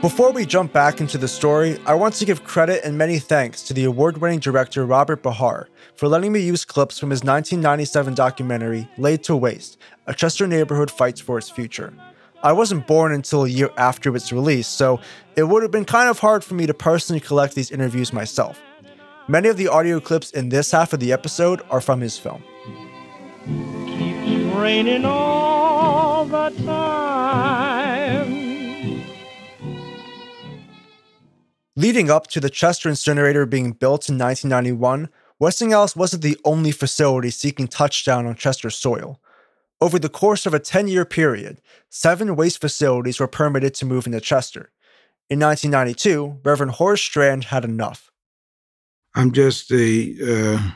Before we jump back into the story, I want to give credit and many thanks to the award winning director Robert Bahar for letting me use clips from his 1997 documentary, Laid to Waste A Chester Neighborhood Fights for Its Future. I wasn't born until a year after its release, so it would have been kind of hard for me to personally collect these interviews myself. Many of the audio clips in this half of the episode are from his film. Keeps raining all the time. Leading up to the Chester incinerator being built in 1991, Westinghouse wasn't the only facility seeking touchdown on Chester soil. Over the course of a 10 year period, seven waste facilities were permitted to move into Chester. In 1992, Reverend Horace Strand had enough. I'm just a uh,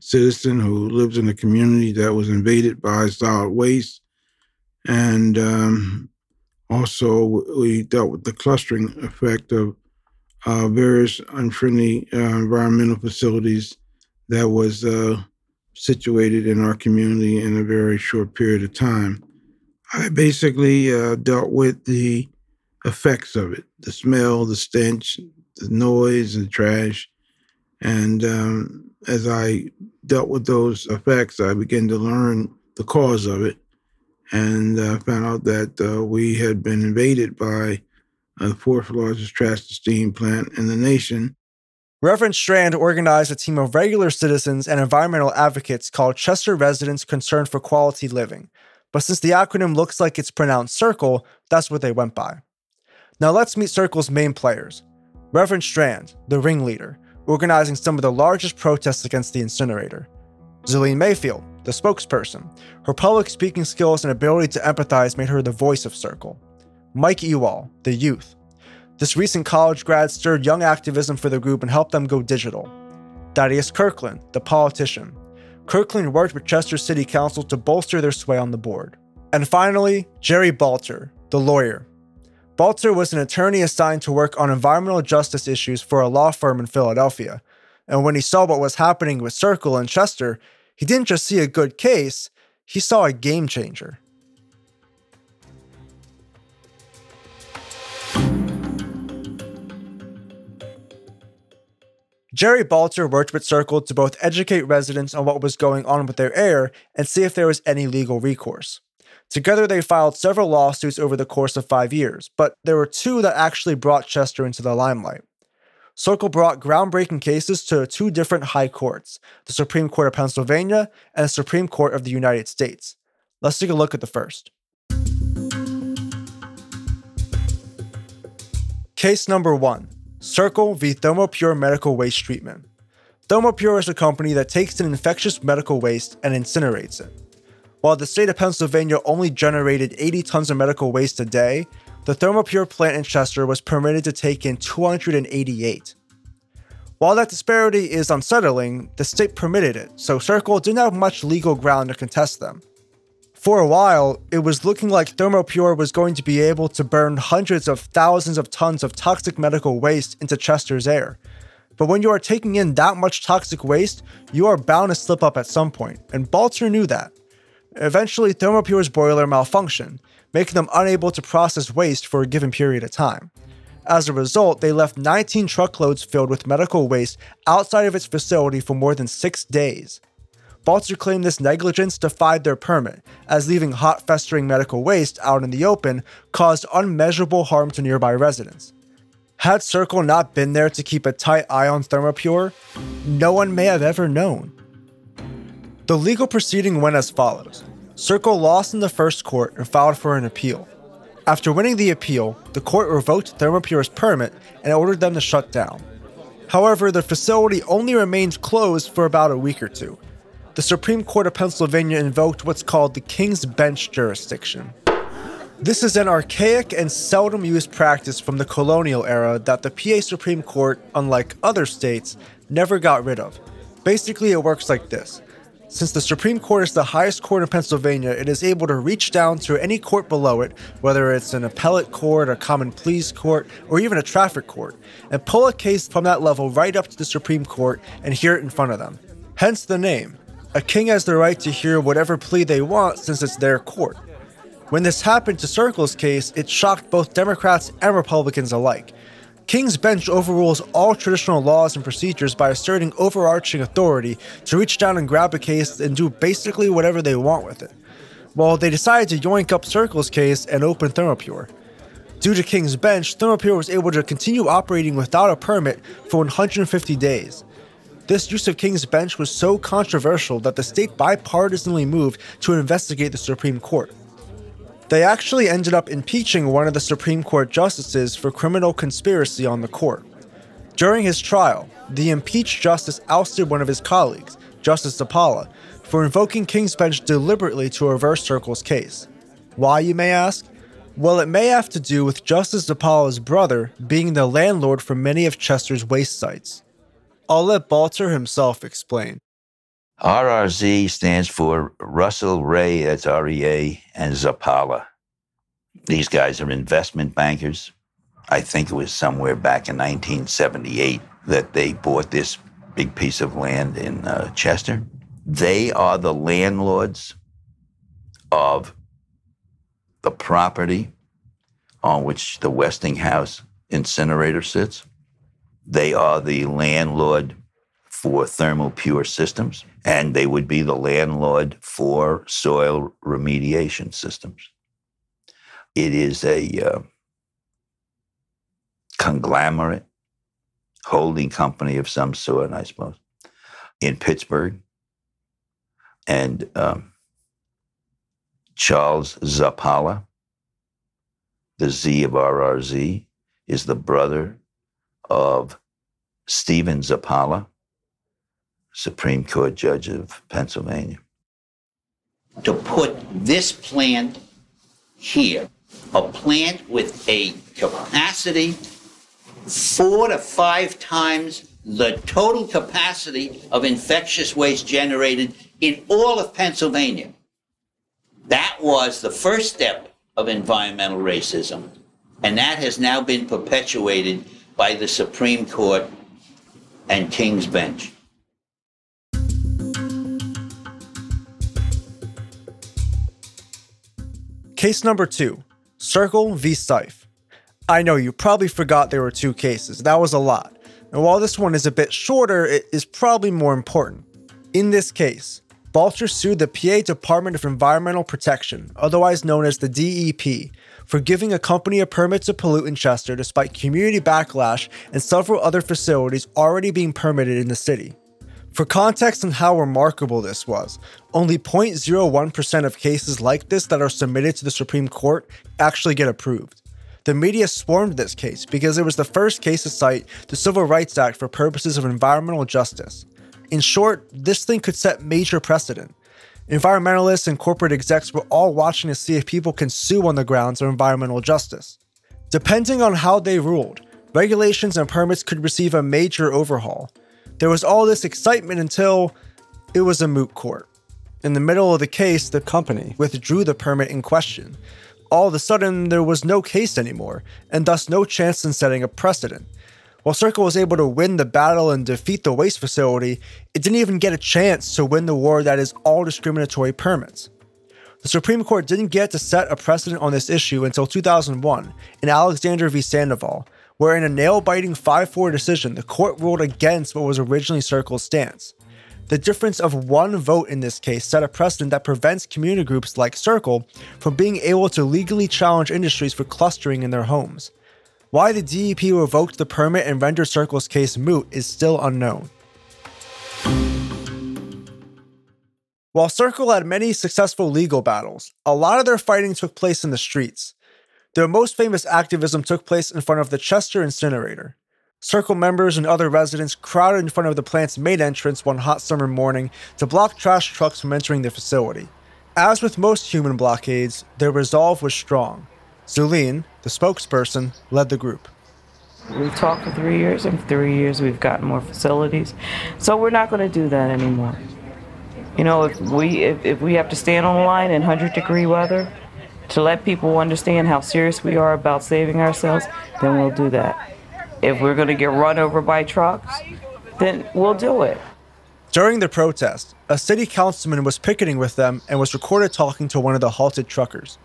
citizen who lives in a community that was invaded by solid waste. And um, also, we dealt with the clustering effect of uh, various unfriendly uh, environmental facilities that was uh, situated in our community in a very short period of time. I basically uh, dealt with the effects of it the smell, the stench, the noise, the trash. And um, as I dealt with those effects, I began to learn the cause of it and uh, found out that uh, we had been invaded by the fourth largest trash to steam plant in the nation. Reverend Strand organized a team of regular citizens and environmental advocates called Chester Residents Concerned for Quality Living. But since the acronym looks like it's pronounced Circle, that's what they went by. Now let's meet Circle's main players. Reverend Strand, the ringleader, organizing some of the largest protests against the incinerator. Zulene Mayfield, the spokesperson. Her public speaking skills and ability to empathize made her the voice of Circle. Mike Ewall, the youth. This recent college grad stirred young activism for the group and helped them go digital. Thaddeus Kirkland, the politician. Kirkland worked with Chester City Council to bolster their sway on the board. And finally, Jerry Balter, the lawyer. Balter was an attorney assigned to work on environmental justice issues for a law firm in Philadelphia. And when he saw what was happening with Circle and Chester, he didn't just see a good case, he saw a game changer. Jerry Balter worked with Circle to both educate residents on what was going on with their air and see if there was any legal recourse. Together, they filed several lawsuits over the course of five years, but there were two that actually brought Chester into the limelight. Circle brought groundbreaking cases to two different high courts the Supreme Court of Pennsylvania and the Supreme Court of the United States. Let's take a look at the first. Case number one Circle v. ThermoPure Medical Waste Treatment. ThermoPure is a company that takes an infectious medical waste and incinerates it. While the state of Pennsylvania only generated 80 tons of medical waste a day, the ThermoPure plant in Chester was permitted to take in 288. While that disparity is unsettling, the state permitted it, so Circle didn't have much legal ground to contest them. For a while, it was looking like ThermoPure was going to be able to burn hundreds of thousands of tons of toxic medical waste into Chester's air. But when you are taking in that much toxic waste, you are bound to slip up at some point, and Balter knew that. Eventually, ThermoPure's boiler malfunctioned, making them unable to process waste for a given period of time. As a result, they left 19 truckloads filled with medical waste outside of its facility for more than six days. Balter claimed this negligence defied their permit, as leaving hot, festering medical waste out in the open caused unmeasurable harm to nearby residents. Had Circle not been there to keep a tight eye on Thermopure, no one may have ever known. The legal proceeding went as follows Circle lost in the first court and filed for an appeal. After winning the appeal, the court revoked Thermopure's permit and ordered them to shut down. However, the facility only remained closed for about a week or two, the Supreme Court of Pennsylvania invoked what's called the King's Bench jurisdiction. This is an archaic and seldom used practice from the colonial era that the PA Supreme Court, unlike other states, never got rid of. Basically, it works like this. Since the Supreme Court is the highest court in Pennsylvania, it is able to reach down to any court below it, whether it's an appellate court, a common pleas court, or even a traffic court, and pull a case from that level right up to the Supreme Court and hear it in front of them. Hence the name. A king has the right to hear whatever plea they want since it's their court. When this happened to Circle's case, it shocked both Democrats and Republicans alike. King's Bench overrules all traditional laws and procedures by asserting overarching authority to reach down and grab a case and do basically whatever they want with it. Well, they decided to yoink up Circle's case and open Thermopure. Due to King's Bench, Thermopure was able to continue operating without a permit for 150 days. This use of King's Bench was so controversial that the state bipartisanly moved to investigate the Supreme Court. They actually ended up impeaching one of the Supreme Court justices for criminal conspiracy on the court. During his trial, the impeached justice ousted one of his colleagues, Justice Zappala, for invoking King's Bench deliberately to reverse Circle's case. Why, you may ask? Well, it may have to do with Justice Zappala's brother being the landlord for many of Chester's waste sites. I'll let Balter himself explain. RRZ stands for Russell Rea, that's R E A, and Zappala. These guys are investment bankers. I think it was somewhere back in 1978 that they bought this big piece of land in uh, Chester. They are the landlords of the property on which the Westinghouse incinerator sits. They are the landlord for thermal pure systems, and they would be the landlord for soil remediation systems. It is a uh, conglomerate holding company of some sort, I suppose, in Pittsburgh. And um, Charles Zappala, the Z of RRZ, is the brother of Stephen Zappala, Supreme Court Judge of Pennsylvania. To put this plant here, a plant with a capacity four to five times the total capacity of infectious waste generated in all of Pennsylvania. That was the first step of environmental racism, and that has now been perpetuated by the Supreme Court and King's Bench. Case number two Circle v. Seif. I know you probably forgot there were two cases. That was a lot. And while this one is a bit shorter, it is probably more important. In this case, Balter sued the PA Department of Environmental Protection, otherwise known as the DEP, for giving a company a permit to pollute in Chester despite community backlash and several other facilities already being permitted in the city. For context on how remarkable this was, only 0.01% of cases like this that are submitted to the Supreme Court actually get approved. The media swarmed this case because it was the first case to cite the Civil Rights Act for purposes of environmental justice. In short, this thing could set major precedent. Environmentalists and corporate execs were all watching to see if people can sue on the grounds of environmental justice. Depending on how they ruled, regulations and permits could receive a major overhaul. There was all this excitement until it was a moot court. In the middle of the case, the company withdrew the permit in question. All of a sudden, there was no case anymore, and thus no chance in setting a precedent. While Circle was able to win the battle and defeat the waste facility, it didn't even get a chance to win the war that is all discriminatory permits. The Supreme Court didn't get to set a precedent on this issue until 2001 in Alexander v. Sandoval, where in a nail biting 5 4 decision, the court ruled against what was originally Circle's stance. The difference of one vote in this case set a precedent that prevents community groups like Circle from being able to legally challenge industries for clustering in their homes. Why the DEP revoked the permit and rendered Circle's case moot is still unknown. While Circle had many successful legal battles, a lot of their fighting took place in the streets. Their most famous activism took place in front of the Chester incinerator. Circle members and other residents crowded in front of the plant's main entrance one hot summer morning to block trash trucks from entering the facility. As with most human blockades, their resolve was strong. Zulene, the spokesperson, led the group. We've talked for three years, and for three years we've gotten more facilities. So we're not going to do that anymore. You know, if we if, if we have to stand on the line in 100 degree weather to let people understand how serious we are about saving ourselves, then we'll do that. If we're going to get run over by trucks, then we'll do it. During the protest, a city councilman was picketing with them and was recorded talking to one of the halted truckers.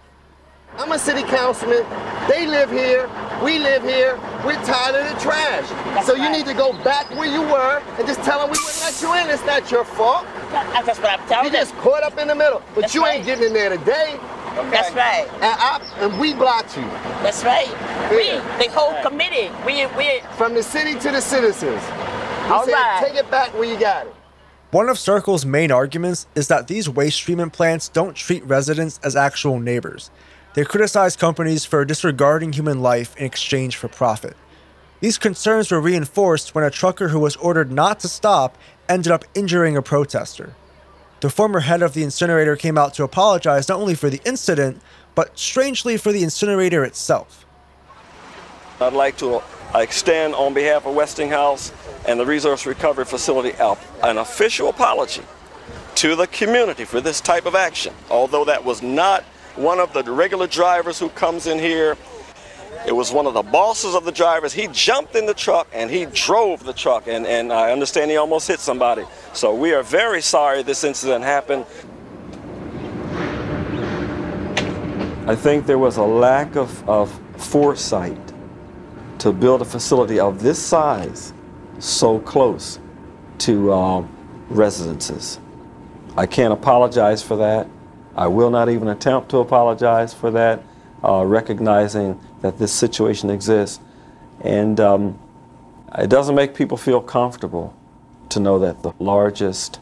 I'm a city councilman. They live here. We live here. We're tired of the trash. That's so you need to go back where you were and just tell them we wouldn't let you in. It's not your fault. That- That's what I'm telling You you. just caught up in the middle. But That's you right. ain't getting in there today. That's right. And, I, and we blocked you. That's right. We, the whole committee, we, we, From the city to the citizens. We All said, right. take it back where you got it. One of Circle's main arguments is that these waste treatment plants don't treat residents as actual neighbors. They criticize companies for disregarding human life in exchange for profit. These concerns were reinforced when a trucker who was ordered not to stop ended up injuring a protester. The former head of the incinerator came out to apologize not only for the incident, but strangely for the incinerator itself. I'd like to uh, extend on behalf of Westinghouse and the Resource Recovery Facility an official apology to the community for this type of action. Although that was not one of the regular drivers who comes in here, it was one of the bosses of the drivers. He jumped in the truck and he drove the truck, and, and I understand he almost hit somebody. So we are very sorry this incident happened. I think there was a lack of, of foresight to build a facility of this size so close to um, residences. I can't apologize for that. I will not even attempt to apologize for that, uh, recognizing that this situation exists. And um, it doesn't make people feel comfortable to know that the largest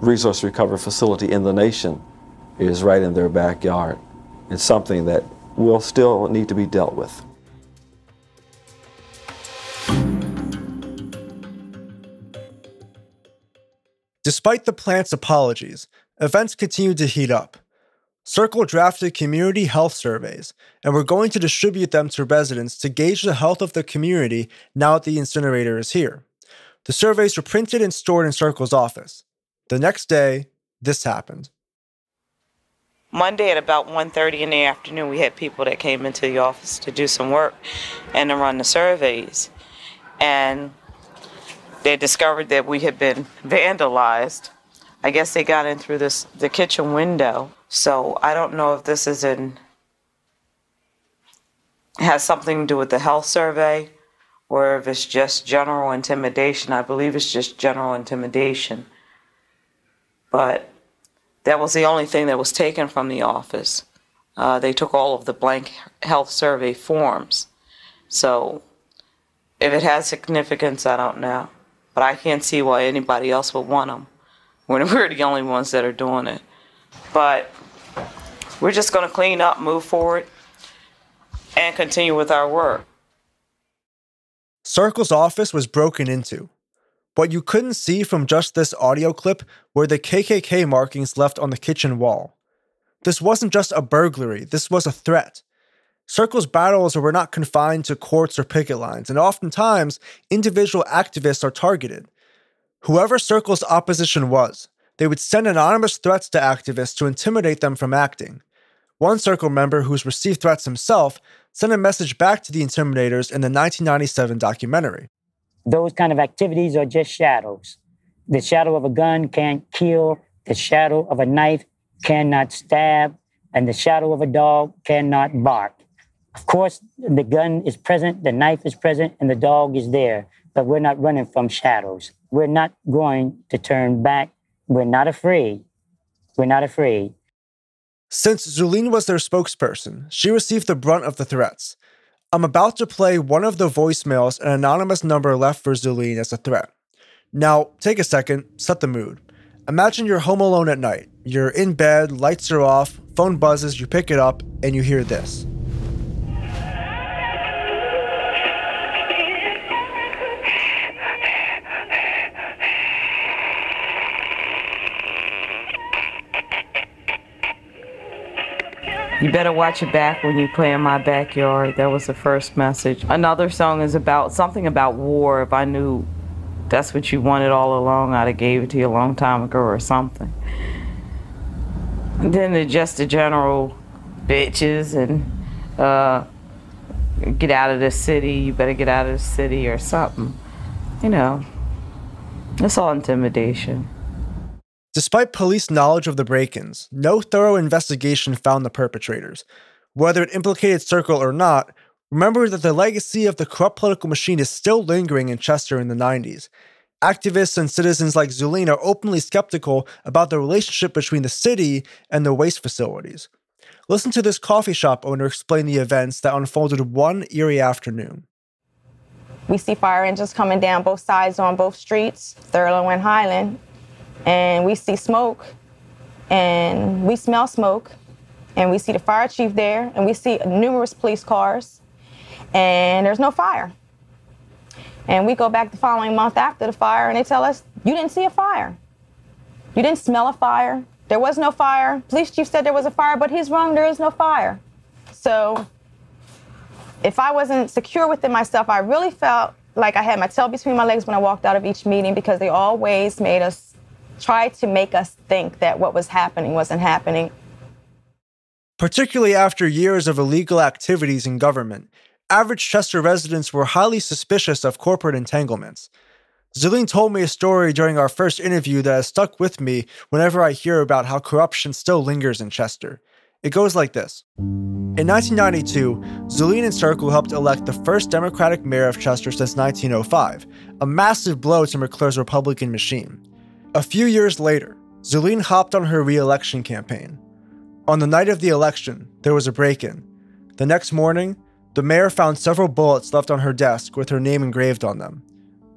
resource recovery facility in the nation is right in their backyard. It's something that will still need to be dealt with. Despite the plant's apologies, events continued to heat up. Circle drafted community health surveys, and we're going to distribute them to residents to gauge the health of the community now that the incinerator is here. The surveys were printed and stored in Circle's office. The next day, this happened. Monday at about 1.30 in the afternoon, we had people that came into the office to do some work and to run the surveys. And they discovered that we had been vandalized. I guess they got in through this the kitchen window. So I don't know if this is in has something to do with the health survey or if it's just general intimidation. I believe it's just general intimidation. But that was the only thing that was taken from the office. Uh, they took all of the blank health survey forms. So if it has significance, I don't know. But I can't see why anybody else would want them when we're the only ones that are doing it. But we're just going to clean up, move forward, and continue with our work. Circle's office was broken into. What you couldn't see from just this audio clip were the KKK markings left on the kitchen wall. This wasn't just a burglary, this was a threat. Circle's battles were not confined to courts or picket lines, and oftentimes, individual activists are targeted. Whoever Circle's opposition was, they would send anonymous threats to activists to intimidate them from acting. One Circle member who's received threats himself sent a message back to the intimidators in the 1997 documentary. those kind of activities are just shadows. The shadow of a gun can't kill, the shadow of a knife cannot stab, and the shadow of a dog cannot bark. Of course, the gun is present, the knife is present, and the dog is there, but we're not running from shadows. We're not going to turn back. We're not afraid. We're not afraid. Since Zulene was their spokesperson, she received the brunt of the threats. I'm about to play one of the voicemails an anonymous number left for Zulene as a threat. Now, take a second, set the mood. Imagine you're home alone at night. You're in bed, lights are off, phone buzzes, you pick it up, and you hear this. You better watch your back when you play in my backyard. That was the first message. Another song is about something about war. If I knew that's what you wanted all along, I'd have gave it to you a long time ago or something. And then the just the general bitches and uh, get out of the city. You better get out of the city or something. You know, it's all intimidation. Despite police knowledge of the break ins, no thorough investigation found the perpetrators. Whether it implicated Circle or not, remember that the legacy of the corrupt political machine is still lingering in Chester in the 90s. Activists and citizens like Zulene are openly skeptical about the relationship between the city and the waste facilities. Listen to this coffee shop owner explain the events that unfolded one eerie afternoon. We see fire engines coming down both sides on both streets, Thurlow and Highland, and we see smoke, and we smell smoke, and we see the fire chief there, and we see numerous police cars, and there's no fire. And we go back the following month after the fire, and they tell us, You didn't see a fire. You didn't smell a fire. There was no fire. Police chief said there was a fire, but he's wrong. There is no fire. So if I wasn't secure within myself, I really felt like I had my tail between my legs when I walked out of each meeting because they always made us try to make us think that what was happening wasn't happening. Particularly after years of illegal activities in government, average Chester residents were highly suspicious of corporate entanglements. Zulene told me a story during our first interview that has stuck with me whenever I hear about how corruption still lingers in Chester. It goes like this. In 1992, Zulene and Circle helped elect the first Democratic mayor of Chester since 1905, a massive blow to McClure's Republican machine. A few years later, Zulene hopped on her re election campaign. On the night of the election, there was a break in. The next morning, the mayor found several bullets left on her desk with her name engraved on them.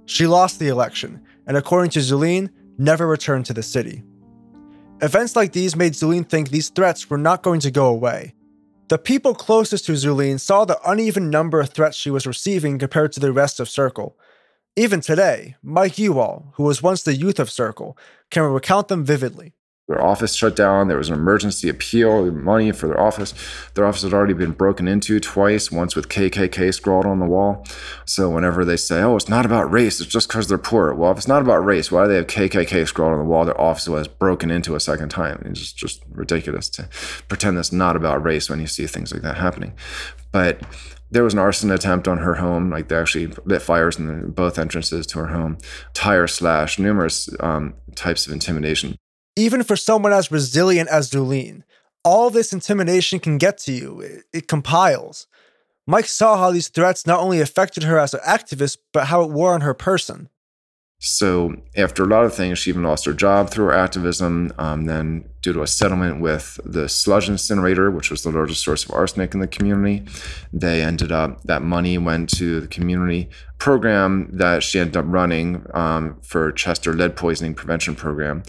She lost the election, and according to Zulene, never returned to the city. Events like these made Zulene think these threats were not going to go away. The people closest to Zulene saw the uneven number of threats she was receiving compared to the rest of Circle. Even today, Mike Ewall, who was once the youth of Circle, can recount them vividly. Their office shut down. There was an emergency appeal, money for their office. Their office had already been broken into twice, once with KKK scrawled on the wall. So whenever they say, oh, it's not about race, it's just because they're poor. Well, if it's not about race, why do they have KKK scrawled on the wall? Their office was broken into a second time. It's just, just ridiculous to pretend that's not about race when you see things like that happening. But there was an arson attempt on her home. Like they actually lit fires in the, both entrances to her home, tire slash, numerous um, types of intimidation even for someone as resilient as Zulene, all this intimidation can get to you. It, it, compiles. Mike saw how these threats not only affected her as an activist, but how it wore on her person. So, after a lot of things, she even lost her job through her activism. Um, then, due to a settlement with the sludge incinerator, which was the largest source of arsenic in the community, they ended up, that money went to the community program that she ended up running um, for Chester lead poisoning prevention program.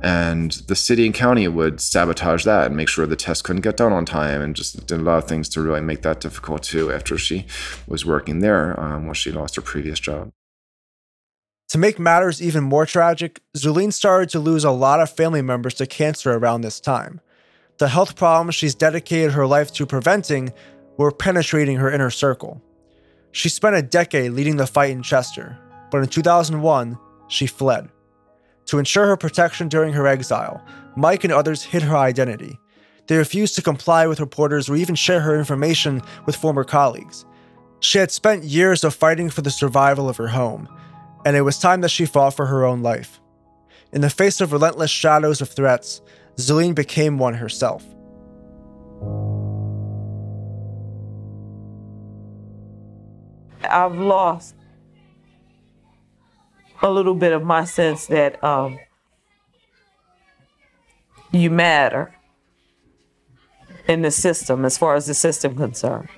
And the city and county would sabotage that and make sure the test couldn't get done on time and just did a lot of things to really make that difficult too after she was working there um, when she lost her previous job. To make matters even more tragic, Zulene started to lose a lot of family members to cancer around this time. The health problems she's dedicated her life to preventing were penetrating her inner circle. She spent a decade leading the fight in Chester, but in 2001, she fled. To ensure her protection during her exile, Mike and others hid her identity. They refused to comply with reporters or even share her information with former colleagues. She had spent years of fighting for the survival of her home, and it was time that she fought for her own life. In the face of relentless shadows of threats, Zulene became one herself. I've lost a little bit of my sense that um, you matter in the system as far as the system concerned.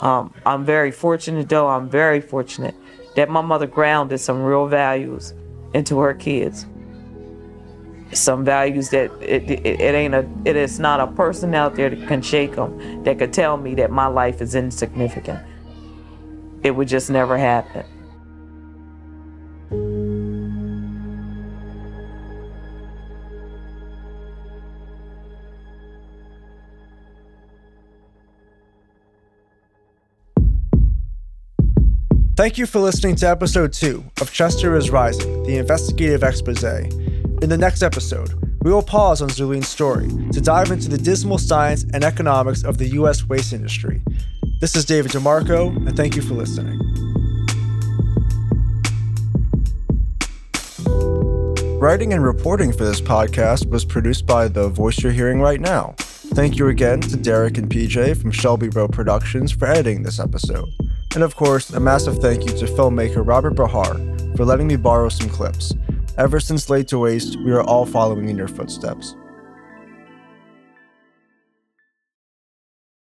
Um, I'm very fortunate, though. I'm very fortunate that my mother grounded some real values into her kids. Some values that it, it, it ain't a it is not a person out there that can shake them that could tell me that my life is insignificant. It would just never happen. Thank you for listening to episode 2 of Chester is Rising, the investigative expose. In the next episode, we will pause on Zulene's story to dive into the dismal science and economics of the U.S. waste industry. This is David DeMarco, and thank you for listening. Writing and reporting for this podcast was produced by the voice you're hearing right now. Thank you again to Derek and PJ from Shelby Row Productions for editing this episode. And of course, a massive thank you to filmmaker Robert Bahar for letting me borrow some clips. Ever since Laid to Waste, we are all following in your footsteps.